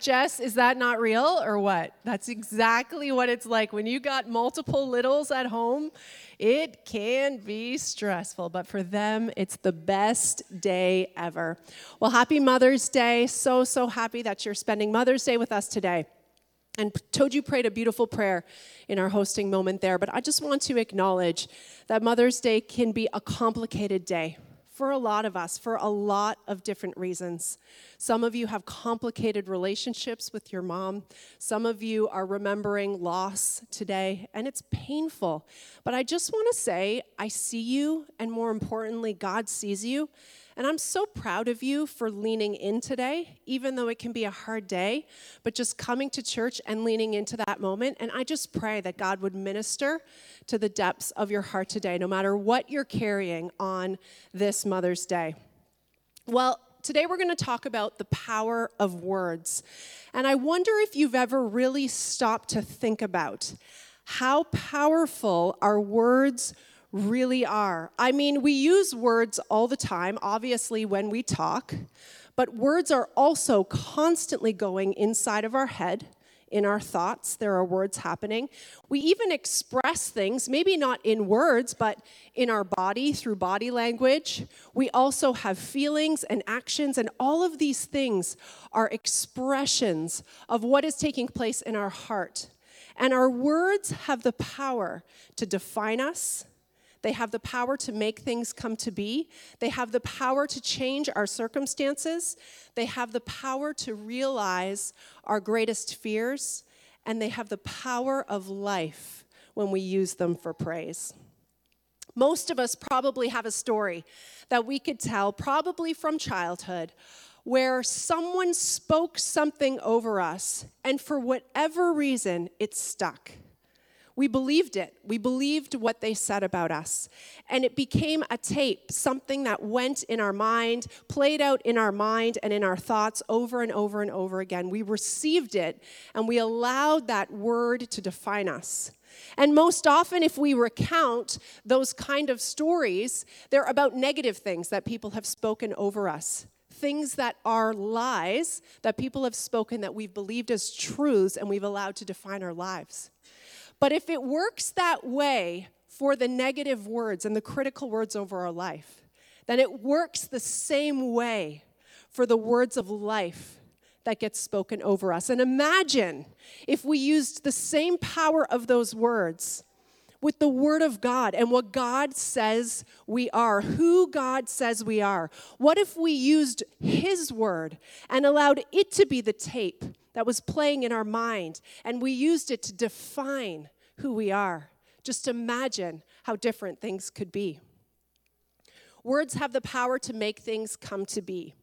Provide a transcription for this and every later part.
Jess, is that not real or what? That's exactly what it's like. When you got multiple littles at home, it can be stressful, but for them, it's the best day ever. Well, happy Mother's Day. So, so happy that you're spending Mother's Day with us today. And Toju prayed a beautiful prayer in our hosting moment there, but I just want to acknowledge that Mother's Day can be a complicated day for a lot of us for a lot of different reasons. Some of you have complicated relationships with your mom. Some of you are remembering loss today, and it's painful. But I just want to say, I see you, and more importantly, God sees you. And I'm so proud of you for leaning in today, even though it can be a hard day, but just coming to church and leaning into that moment. And I just pray that God would minister to the depths of your heart today, no matter what you're carrying on this Mother's Day. Well, today we're going to talk about the power of words. And I wonder if you've ever really stopped to think about how powerful our words really are. I mean, we use words all the time, obviously, when we talk, but words are also constantly going inside of our head. In our thoughts, there are words happening. We even express things, maybe not in words, but in our body through body language. We also have feelings and actions, and all of these things are expressions of what is taking place in our heart. And our words have the power to define us, they have the power to make things come to be. They have the power to change our circumstances. They have the power to realize our greatest fears. And they have the power of life when we use them for praise. Most of us probably have a story that we could tell, probably from childhood, where someone spoke something over us, and for whatever reason, it stuck. We believed it. We believed what they said about us. And it became a tape, something that went in our mind, played out in our mind and in our thoughts over and over and over again. We received it and we allowed that word to define us. And most often, if we recount those kind of stories, they're about negative things that people have spoken over us. Things that are lies that people have spoken that we've believed as truths and we've allowed to define our lives. But if it works that way for the negative words and the critical words over our life, then it works the same way for the words of life that get spoken over us. And imagine if we used the same power of those words with the Word of God and what God says we are, who God says we are. What if we used His Word and allowed it to be the tape that was playing in our mind, and we used it to define who we are. Just imagine how different things could be. Words have the power to make things come to be.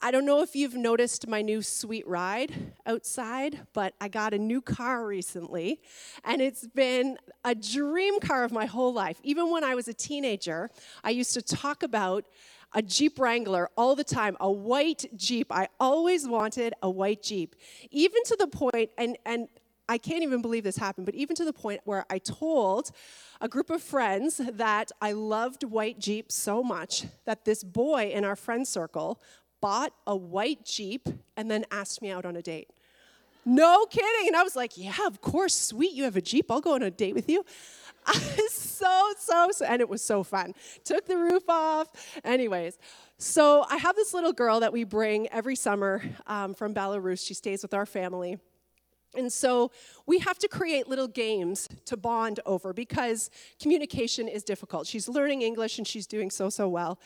I don't know if you've noticed my new sweet ride outside, but I got a new car recently, and it's been a dream car of my whole life. Even when I was a teenager, I used to talk about a Jeep Wrangler all the time, a white Jeep. I always wanted a white Jeep, even to the point, and, and I can't even believe this happened, but even to the point where I told a group of friends that I loved white Jeeps so much that this boy in our friend circle bought a white Jeep and then asked me out on a date. No kidding. And I was like, yeah, of course, sweet, you have a Jeep. I'll go on a date with you. so, so, so, and it was so fun. Took the roof off. Anyways, so I have this little girl that we bring every summer um, from Belarus. She stays with our family. And so we have to create little games to bond over because communication is difficult. She's learning English and she's doing so, so well.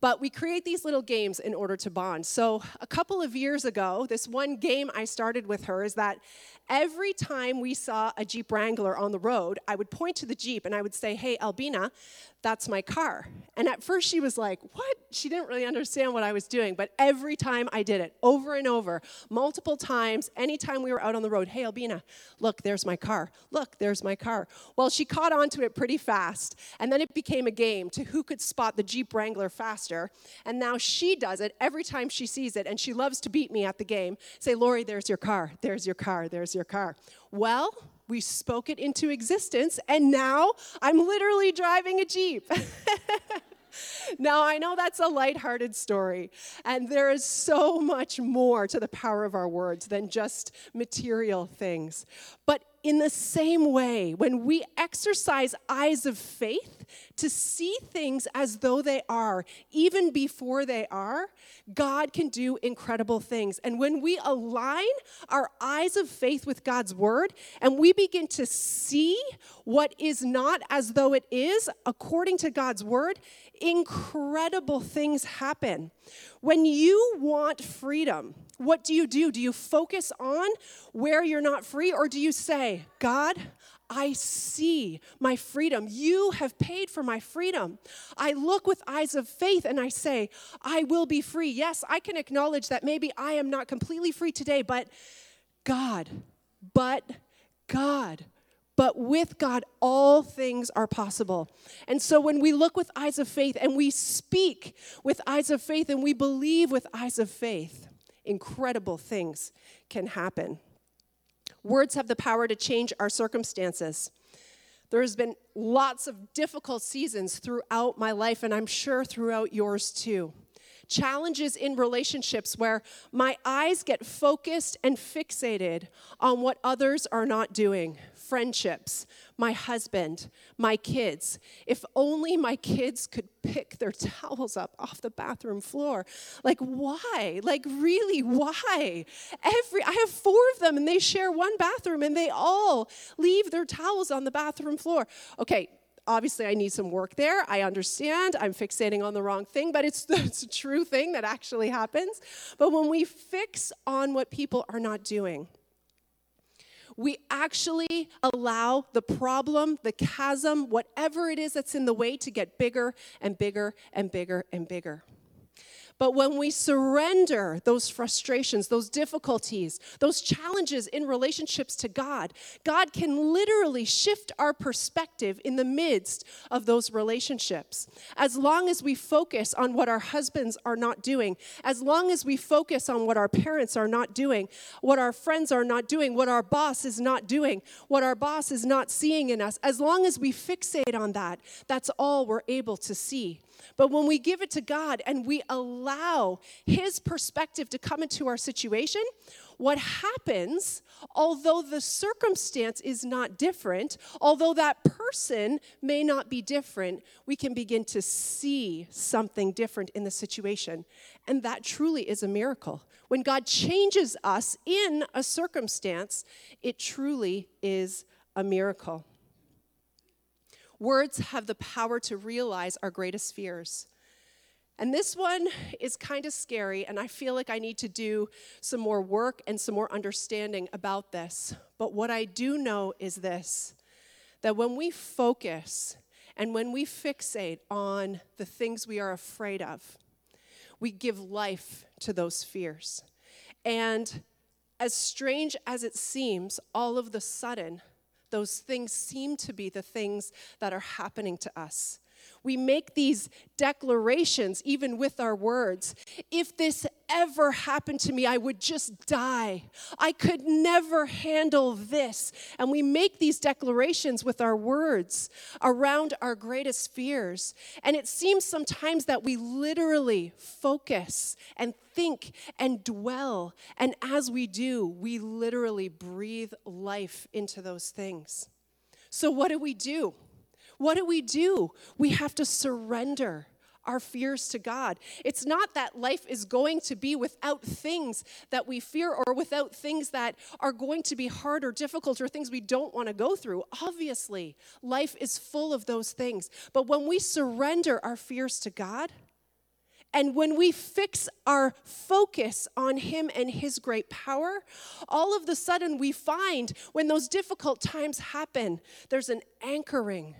But we create these little games in order to bond. So, a couple of years ago, this one game I started with her is that every time we saw a Jeep Wrangler on the road, I would point to the Jeep and I would say, Hey, Albina, that's my car. And at first she was like, What? She didn't really understand what I was doing. But every time I did it, over and over, multiple times, anytime we were out on the road, Hey, Albina, look, there's my car. Look, there's my car. Well, she caught on to it pretty fast. And then it became a game to who could spot the Jeep Wrangler faster. And now she does it every time she sees it. And she loves to beat me at the game. Say, Lori, there's your car. There's your car. There's your car. Well, we spoke it into existence, and now I'm literally driving a Jeep. now, I know that's a lighthearted story, and there is so much more to the power of our words than just material things. But in the same way, when we exercise eyes of faith to see things as though they are, even before they are, God can do incredible things. And when we align our eyes of faith with God's word and we begin to see what is not as though it is according to God's word, incredible things happen. When you want freedom, what do you do? Do you focus on where you're not free, or do you say, God, I see my freedom. You have paid for my freedom. I look with eyes of faith and I say, I will be free. Yes, I can acknowledge that maybe I am not completely free today, but God, but God, but with God, all things are possible. And so when we look with eyes of faith and we speak with eyes of faith and we believe with eyes of faith, incredible things can happen. Words have the power to change our circumstances. There's been lots of difficult seasons throughout my life, and I'm sure throughout yours too challenges in relationships where my eyes get focused and fixated on what others are not doing. Friendships, my husband, my kids. If only my kids could pick their towels up off the bathroom floor. Like, why? Like, really, why? Every I have four of them and they share one bathroom and they all leave their towels on the bathroom floor. Okay, obviously I need some work there. I understand I'm fixating on the wrong thing, but it's, it's a true thing that actually happens. But when we fix on what people are not doing, we actually allow the problem, the chasm, whatever it is that's in the way to get bigger and bigger and bigger and bigger. But when we surrender those frustrations, those difficulties, those challenges in relationships to God, God can literally shift our perspective in the midst of those relationships. As long as we focus on what our husbands are not doing, as long as we focus on what our parents are not doing, what our friends are not doing, what our boss is not doing, what our boss is not seeing in us, as long as we fixate on that, that's all we're able to see. But when we give it to God and we allow His perspective to come into our situation, what happens, although the circumstance is not different, although that person may not be different, we can begin to see something different in the situation. And that truly is a miracle. When God changes us in a circumstance, it truly is a miracle. Words have the power to realize our greatest fears. And this one is kind of scary, and I feel like I need to do some more work and some more understanding about this. But what I do know is this that when we focus and when we fixate on the things we are afraid of, we give life to those fears. And as strange as it seems, all of the sudden, those things seem to be the things that are happening to us. We make these declarations, even with our words. If this ever happened to me, I would just die. I could never handle this. And we make these declarations with our words around our greatest fears. And it seems sometimes that we literally focus and think and dwell. And as we do, we literally breathe life into those things. So, what do we do? What do we do? We have to surrender our fears to God. It's not that life is going to be without things that we fear or without things that are going to be hard or difficult or things we don't want to go through. Obviously, life is full of those things. But when we surrender our fears to God, and when we fix our focus on Him and His great power, all of the sudden we find when those difficult times happen, there's an anchoring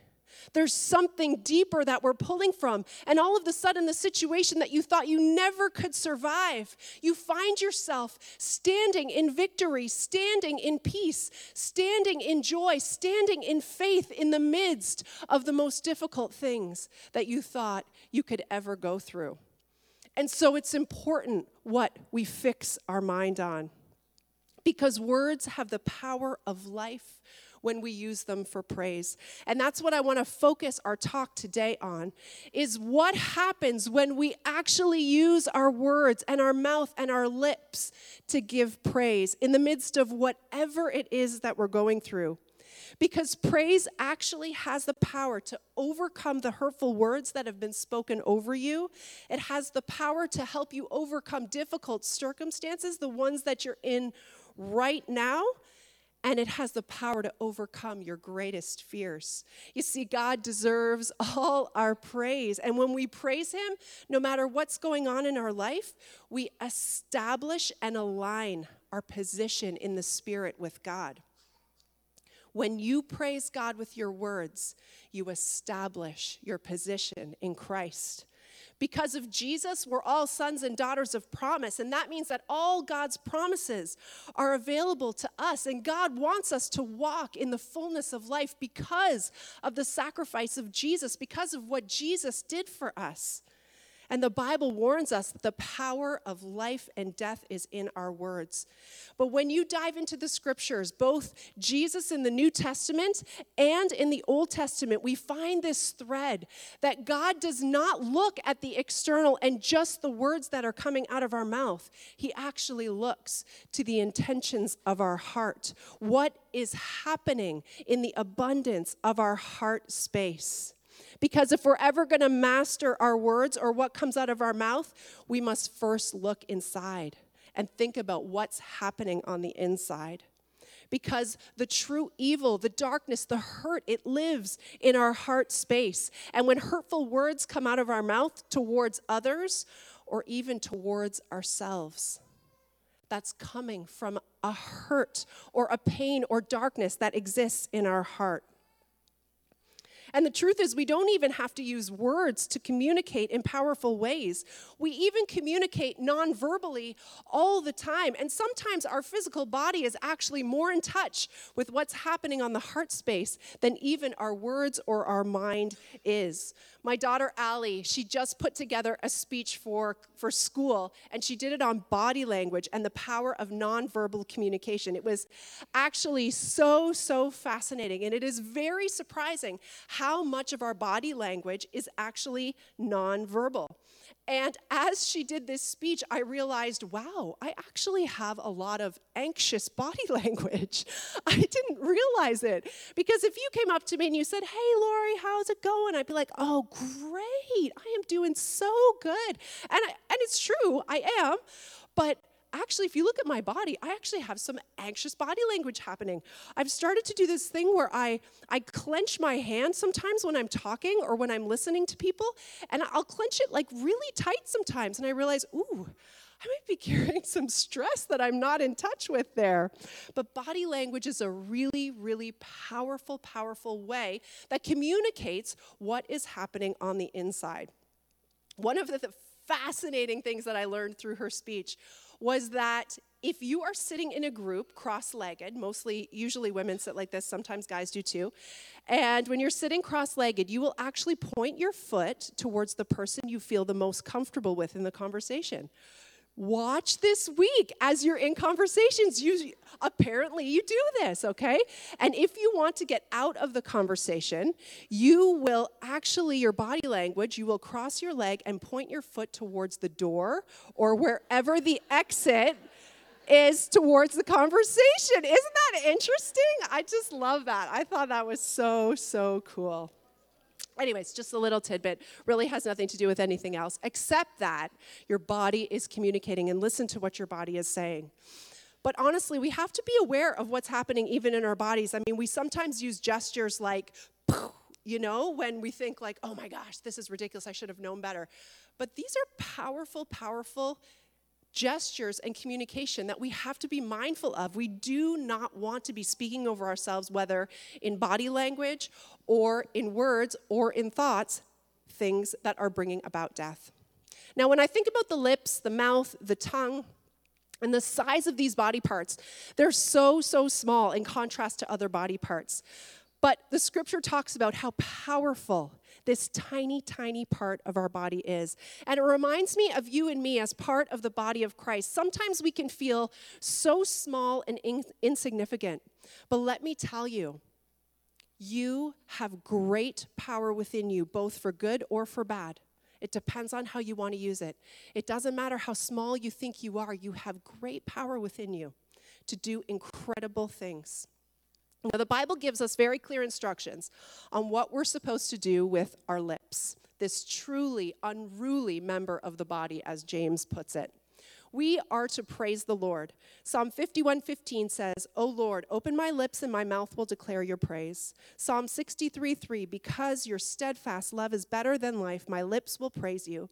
there's something deeper that we're pulling from. And all of a sudden, the situation that you thought you never could survive, you find yourself standing in victory, standing in peace, standing in joy, standing in faith in the midst of the most difficult things that you thought you could ever go through. And so it's important what we fix our mind on because words have the power of life when we use them for praise. And that's what I want to focus our talk today on is what happens when we actually use our words and our mouth and our lips to give praise in the midst of whatever it is that we're going through. Because praise actually has the power to overcome the hurtful words that have been spoken over you. It has the power to help you overcome difficult circumstances, the ones that you're in right now. And it has the power to overcome your greatest fears. You see, God deserves all our praise. And when we praise Him, no matter what's going on in our life, we establish and align our position in the Spirit with God. When you praise God with your words, you establish your position in Christ. Because of Jesus, we're all sons and daughters of promise. And that means that all God's promises are available to us. And God wants us to walk in the fullness of life because of the sacrifice of Jesus, because of what Jesus did for us. And the Bible warns us that the power of life and death is in our words. But when you dive into the scriptures, both Jesus in the New Testament and in the Old Testament, we find this thread that God does not look at the external and just the words that are coming out of our mouth. He actually looks to the intentions of our heart. What is happening in the abundance of our heart space? Because if we're ever going to master our words or what comes out of our mouth, we must first look inside and think about what's happening on the inside. Because the true evil, the darkness, the hurt, it lives in our heart space. And when hurtful words come out of our mouth towards others or even towards ourselves, that's coming from a hurt or a pain or darkness that exists in our heart. And the truth is, we don't even have to use words to communicate in powerful ways. We even communicate non verbally all the time. And sometimes our physical body is actually more in touch with what's happening on the heart space than even our words or our mind is. My daughter Allie, she just put together a speech for, for school, and she did it on body language and the power of nonverbal communication. It was actually so, so fascinating, and it is very surprising how much of our body language is actually nonverbal. And as she did this speech, I realized, wow, I actually have a lot of anxious body language. I didn't realize it. Because if you came up to me and you said, hey, Lori, how's it going? I'd be like, oh, great. I am doing so good. And, I, and it's true, I am. But actually, if you look at my body, I actually have some anxious body language happening. I've started to do this thing where I, I clench my hand sometimes when I'm talking or when I'm listening to people, and I'll clench it like really tight sometimes. And I realize, ooh, I might be carrying some stress that I'm not in touch with there. But body language is a really, really powerful, powerful way that communicates what is happening on the inside. One of the fascinating things that I learned through her speech was that if you are sitting in a group cross legged, mostly, usually women sit like this, sometimes guys do too, and when you're sitting cross legged, you will actually point your foot towards the person you feel the most comfortable with in the conversation watch this week as you're in conversations. You apparently you do this okay? And if you want to get out of the conversation you will actually your body language you will cross your leg and point your foot towards the door or wherever the exit is towards the conversation. Isn't that interesting? I just love that. I thought that was so so cool Anyways, just a little tidbit. Really has nothing to do with anything else, except that your body is communicating and listen to what your body is saying. But honestly, we have to be aware of what's happening even in our bodies. I mean, we sometimes use gestures like, you know, when we think, like, oh my gosh, this is ridiculous, I should have known better. But these are powerful, powerful gestures and communication that we have to be mindful of. We do not want to be speaking over ourselves, whether in body language or in words or in thoughts, things that are bringing about death. Now, when I think about the lips, the mouth, the tongue, and the size of these body parts, they're so, so small in contrast to other body parts. But the scripture talks about how powerful this tiny, tiny part of our body is. And it reminds me of you and me as part of the body of Christ. Sometimes we can feel so small and in- insignificant. But let me tell you, You have great power within you, both for good or for bad. It depends on how you want to use it. It doesn't matter how small you think you are, you have great power within you to do incredible things. Now, the Bible gives us very clear instructions on what we're supposed to do with our lips, this truly unruly member of the body, as James puts it. We are to praise the Lord. Psalm 51:15 says, "O Lord, open my lips and my mouth will declare your praise." Psalm 63:3, "Because your steadfast love is better than life, my lips will praise you."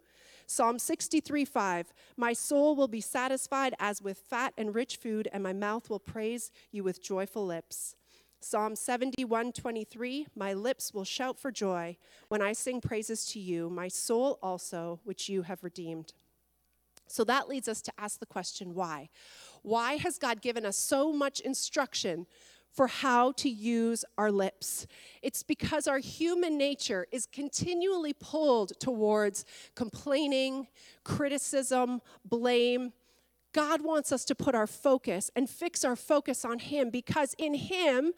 Psalm 63:5, "My soul will be satisfied as with fat and rich food, and my mouth will praise you with joyful lips." Psalm 71:23, "My lips will shout for joy when I sing praises to you, my soul also, which you have redeemed." So that leads us to ask the question why? Why has God given us so much instruction for how to use our lips? It's because our human nature is continually pulled towards complaining, criticism, blame, God wants us to put our focus and fix our focus on Him because in Him,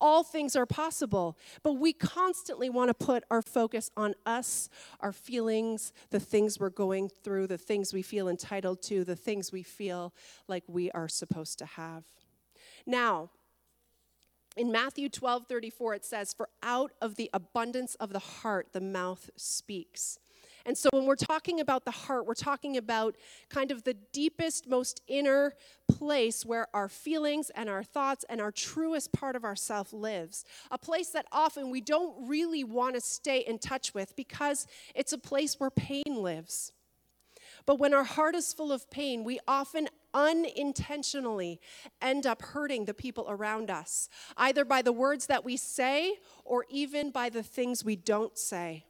all things are possible. But we constantly want to put our focus on us, our feelings, the things we're going through, the things we feel entitled to, the things we feel like we are supposed to have. Now, in Matthew 12 34, it says, For out of the abundance of the heart, the mouth speaks. And so when we're talking about the heart, we're talking about kind of the deepest, most inner place where our feelings and our thoughts and our truest part of ourself lives. A place that often we don't really want to stay in touch with because it's a place where pain lives. But when our heart is full of pain, we often unintentionally end up hurting the people around us, either by the words that we say or even by the things we don't say.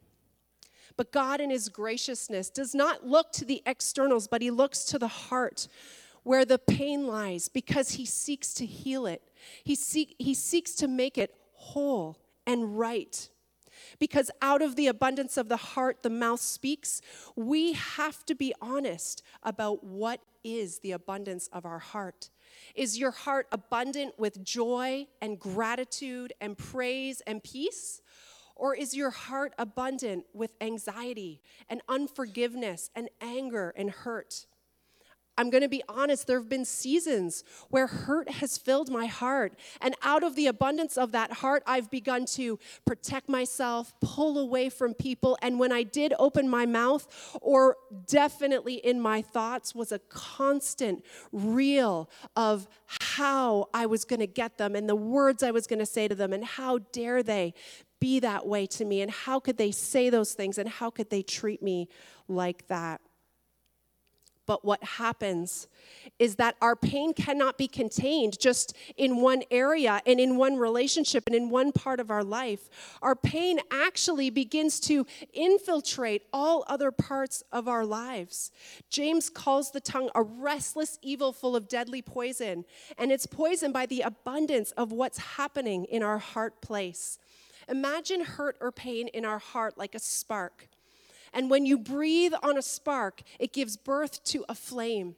But God, in His graciousness, does not look to the externals, but He looks to the heart where the pain lies because He seeks to heal it. He, seek, he seeks to make it whole and right. Because out of the abundance of the heart, the mouth speaks. We have to be honest about what is the abundance of our heart. Is your heart abundant with joy and gratitude and praise and peace? Or is your heart abundant with anxiety and unforgiveness and anger and hurt? I'm going to be honest, there have been seasons where hurt has filled my heart. And out of the abundance of that heart, I've begun to protect myself, pull away from people. And when I did open my mouth, or definitely in my thoughts, was a constant reel of how I was going to get them and the words I was going to say to them, and how dare they be that way to me? And how could they say those things? And how could they treat me like that? But what happens is that our pain cannot be contained just in one area and in one relationship and in one part of our life. Our pain actually begins to infiltrate all other parts of our lives. James calls the tongue a restless evil full of deadly poison, and it's poisoned by the abundance of what's happening in our heart place. Imagine hurt or pain in our heart like a spark. And when you breathe on a spark, it gives birth to a flame.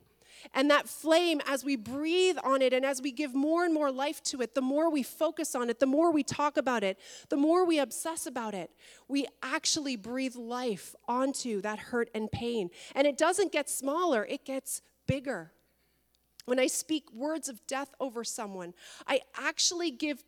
And that flame, as we breathe on it and as we give more and more life to it, the more we focus on it, the more we talk about it, the more we obsess about it, we actually breathe life onto that hurt and pain. And it doesn't get smaller, it gets bigger. When I speak words of death over someone, I actually give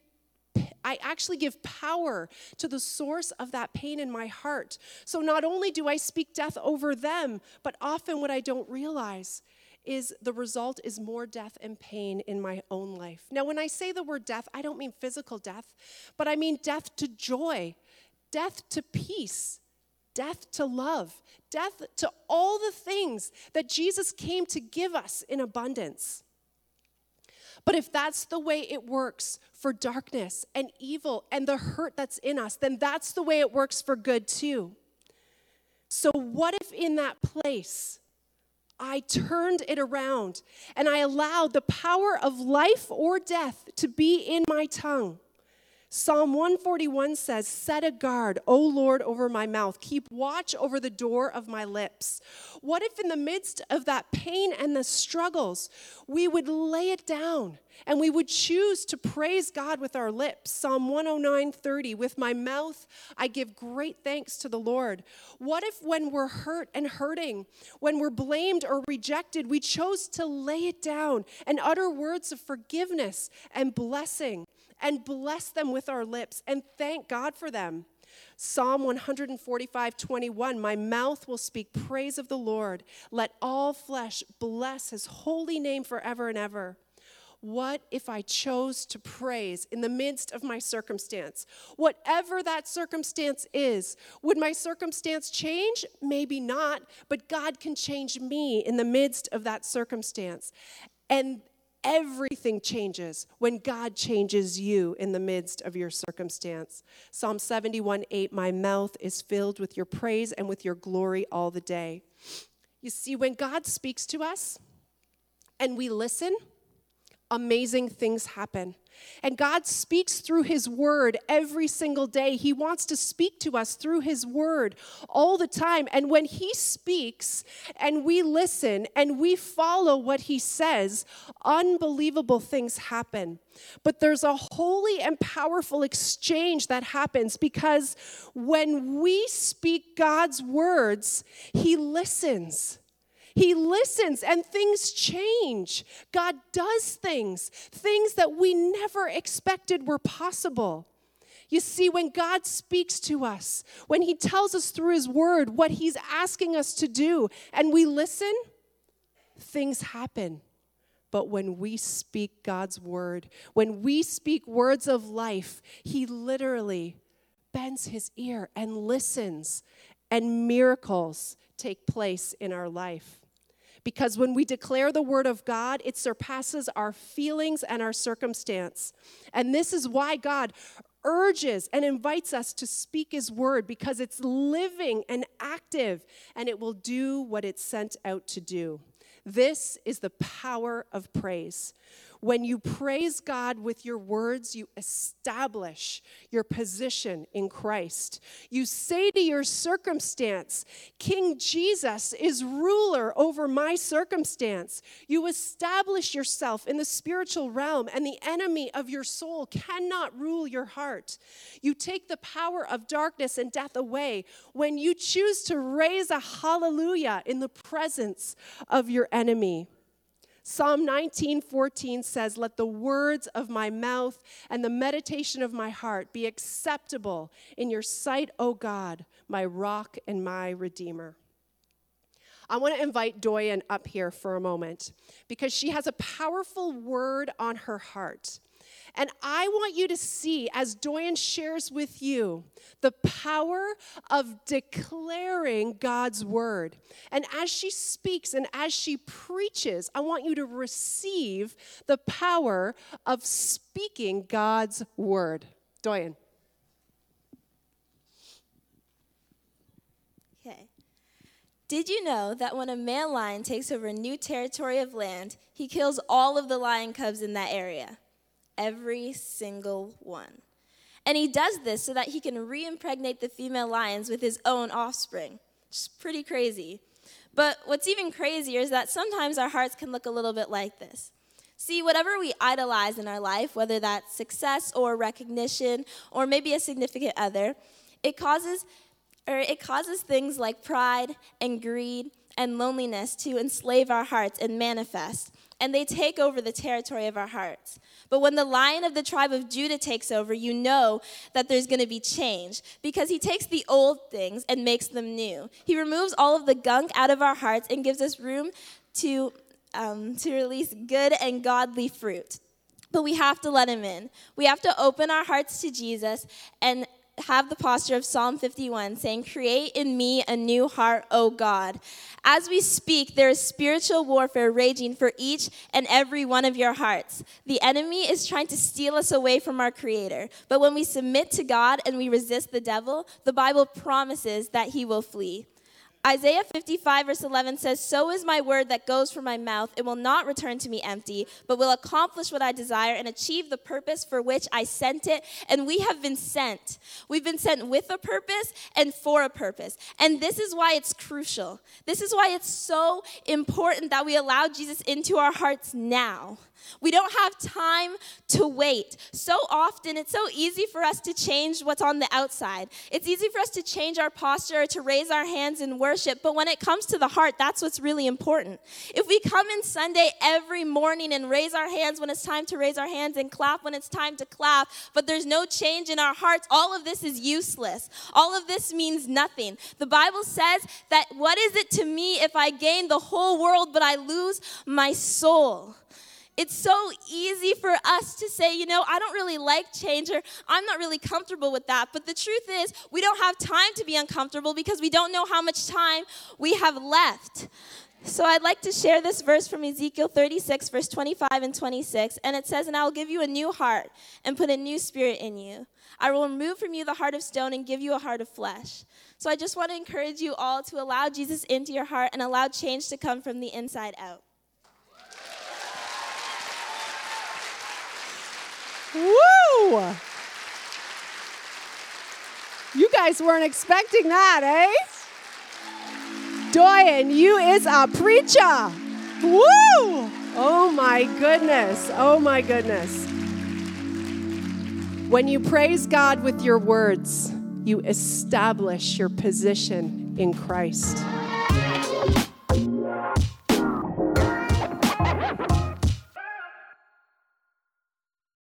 I actually give power to the source of that pain in my heart. So not only do I speak death over them, but often what I don't realize is the result is more death and pain in my own life. Now, when I say the word death, I don't mean physical death, but I mean death to joy, death to peace, death to love, death to all the things that Jesus came to give us in abundance. But if that's the way it works for darkness and evil and the hurt that's in us, then that's the way it works for good too. So, what if in that place I turned it around and I allowed the power of life or death to be in my tongue? Psalm 141 says, Set a guard, O Lord, over my mouth. Keep watch over the door of my lips. What if, in the midst of that pain and the struggles, we would lay it down and we would choose to praise God with our lips? Psalm 109 30, with my mouth I give great thanks to the Lord. What if, when we're hurt and hurting, when we're blamed or rejected, we chose to lay it down and utter words of forgiveness and blessing? And bless them with our lips and thank God for them. Psalm 145, 21 My mouth will speak praise of the Lord. Let all flesh bless his holy name forever and ever. What if I chose to praise in the midst of my circumstance? Whatever that circumstance is, would my circumstance change? Maybe not, but God can change me in the midst of that circumstance. And Everything changes when God changes you in the midst of your circumstance. Psalm 71 8, my mouth is filled with your praise and with your glory all the day. You see, when God speaks to us and we listen, amazing things happen. And God speaks through His Word every single day. He wants to speak to us through His Word all the time. And when He speaks and we listen and we follow what He says, unbelievable things happen. But there's a holy and powerful exchange that happens because when we speak God's words, He listens. He listens and things change. God does things, things that we never expected were possible. You see, when God speaks to us, when He tells us through His word what He's asking us to do, and we listen, things happen. But when we speak God's word, when we speak words of life, He literally bends His ear and listens, and miracles take place in our life. Because when we declare the word of God, it surpasses our feelings and our circumstance. And this is why God urges and invites us to speak his word because it's living and active and it will do what it's sent out to do. This is the power of praise. When you praise God with your words, you establish your position in Christ. You say to your circumstance, King Jesus is ruler over my circumstance. You establish yourself in the spiritual realm, and the enemy of your soul cannot rule your heart. You take the power of darkness and death away when you choose to raise a hallelujah in the presence of your enemy. Psalm 19:14 says, "Let the words of my mouth and the meditation of my heart be acceptable in your sight, O God, my rock and my redeemer." I want to invite Doyen up here for a moment because she has a powerful word on her heart. And I want you to see, as Doyen shares with you, the power of declaring God's word. And as she speaks and as she preaches, I want you to receive the power of speaking God's word. Doyen. Okay. Did you know that when a male lion takes over a new territory of land, he kills all of the lion cubs in that area? Every single one. And he does this so that he can reimpregnate the female lions with his own offspring. It's pretty crazy. But what's even crazier is that sometimes our hearts can look a little bit like this. See, whatever we idolize in our life, whether that's success or recognition or maybe a significant other, it causes or it causes things like pride and greed and loneliness to enslave our hearts and manifest and they take over the territory of our hearts. But when the lion of the tribe of Judah takes over, you know that there's going to be change because he takes the old things and makes them new. He removes all of the gunk out of our hearts and gives us room to, um, to release good and godly fruit. But we have to let him in. We have to open our hearts to Jesus and have the posture of Psalm 51 saying, Create in me a new heart, O God. As we speak, there is spiritual warfare raging for each and every one of your hearts. The enemy is trying to steal us away from our Creator. But when we submit to God and we resist the devil, the Bible promises that he will flee. Isaiah 55, verse 11 says, So is my word that goes from my mouth. It will not return to me empty, but will accomplish what I desire and achieve the purpose for which I sent it. And we have been sent. We've been sent with a purpose and for a purpose. And this is why it's crucial. This is why it's so important that we allow Jesus into our hearts now. We don't have time to wait. So often, it's so easy for us to change what's on the outside. It's easy for us to change our posture to raise our hands in worship, but when it comes to the heart, that's what's really important. If we come in Sunday every morning and raise our hands when it's time to raise our hands and clap when it's time to clap, but there's no change in our hearts, all of this is useless. All of this means nothing. The Bible says that what is it to me if I gain the whole world but I lose my soul? It's so easy for us to say, you know, I don't really like change or I'm not really comfortable with that. But the truth is, we don't have time to be uncomfortable because we don't know how much time we have left. So I'd like to share this verse from Ezekiel 36, verse 25 and 26. And it says, And I will give you a new heart and put a new spirit in you. I will remove from you the heart of stone and give you a heart of flesh. So I just want to encourage you all to allow Jesus into your heart and allow change to come from the inside out. Woo! You guys weren't expecting that, eh? Doyen, you is a preacher. Woo! Oh my goodness. Oh my goodness. When you praise God with your words, you establish your position in Christ.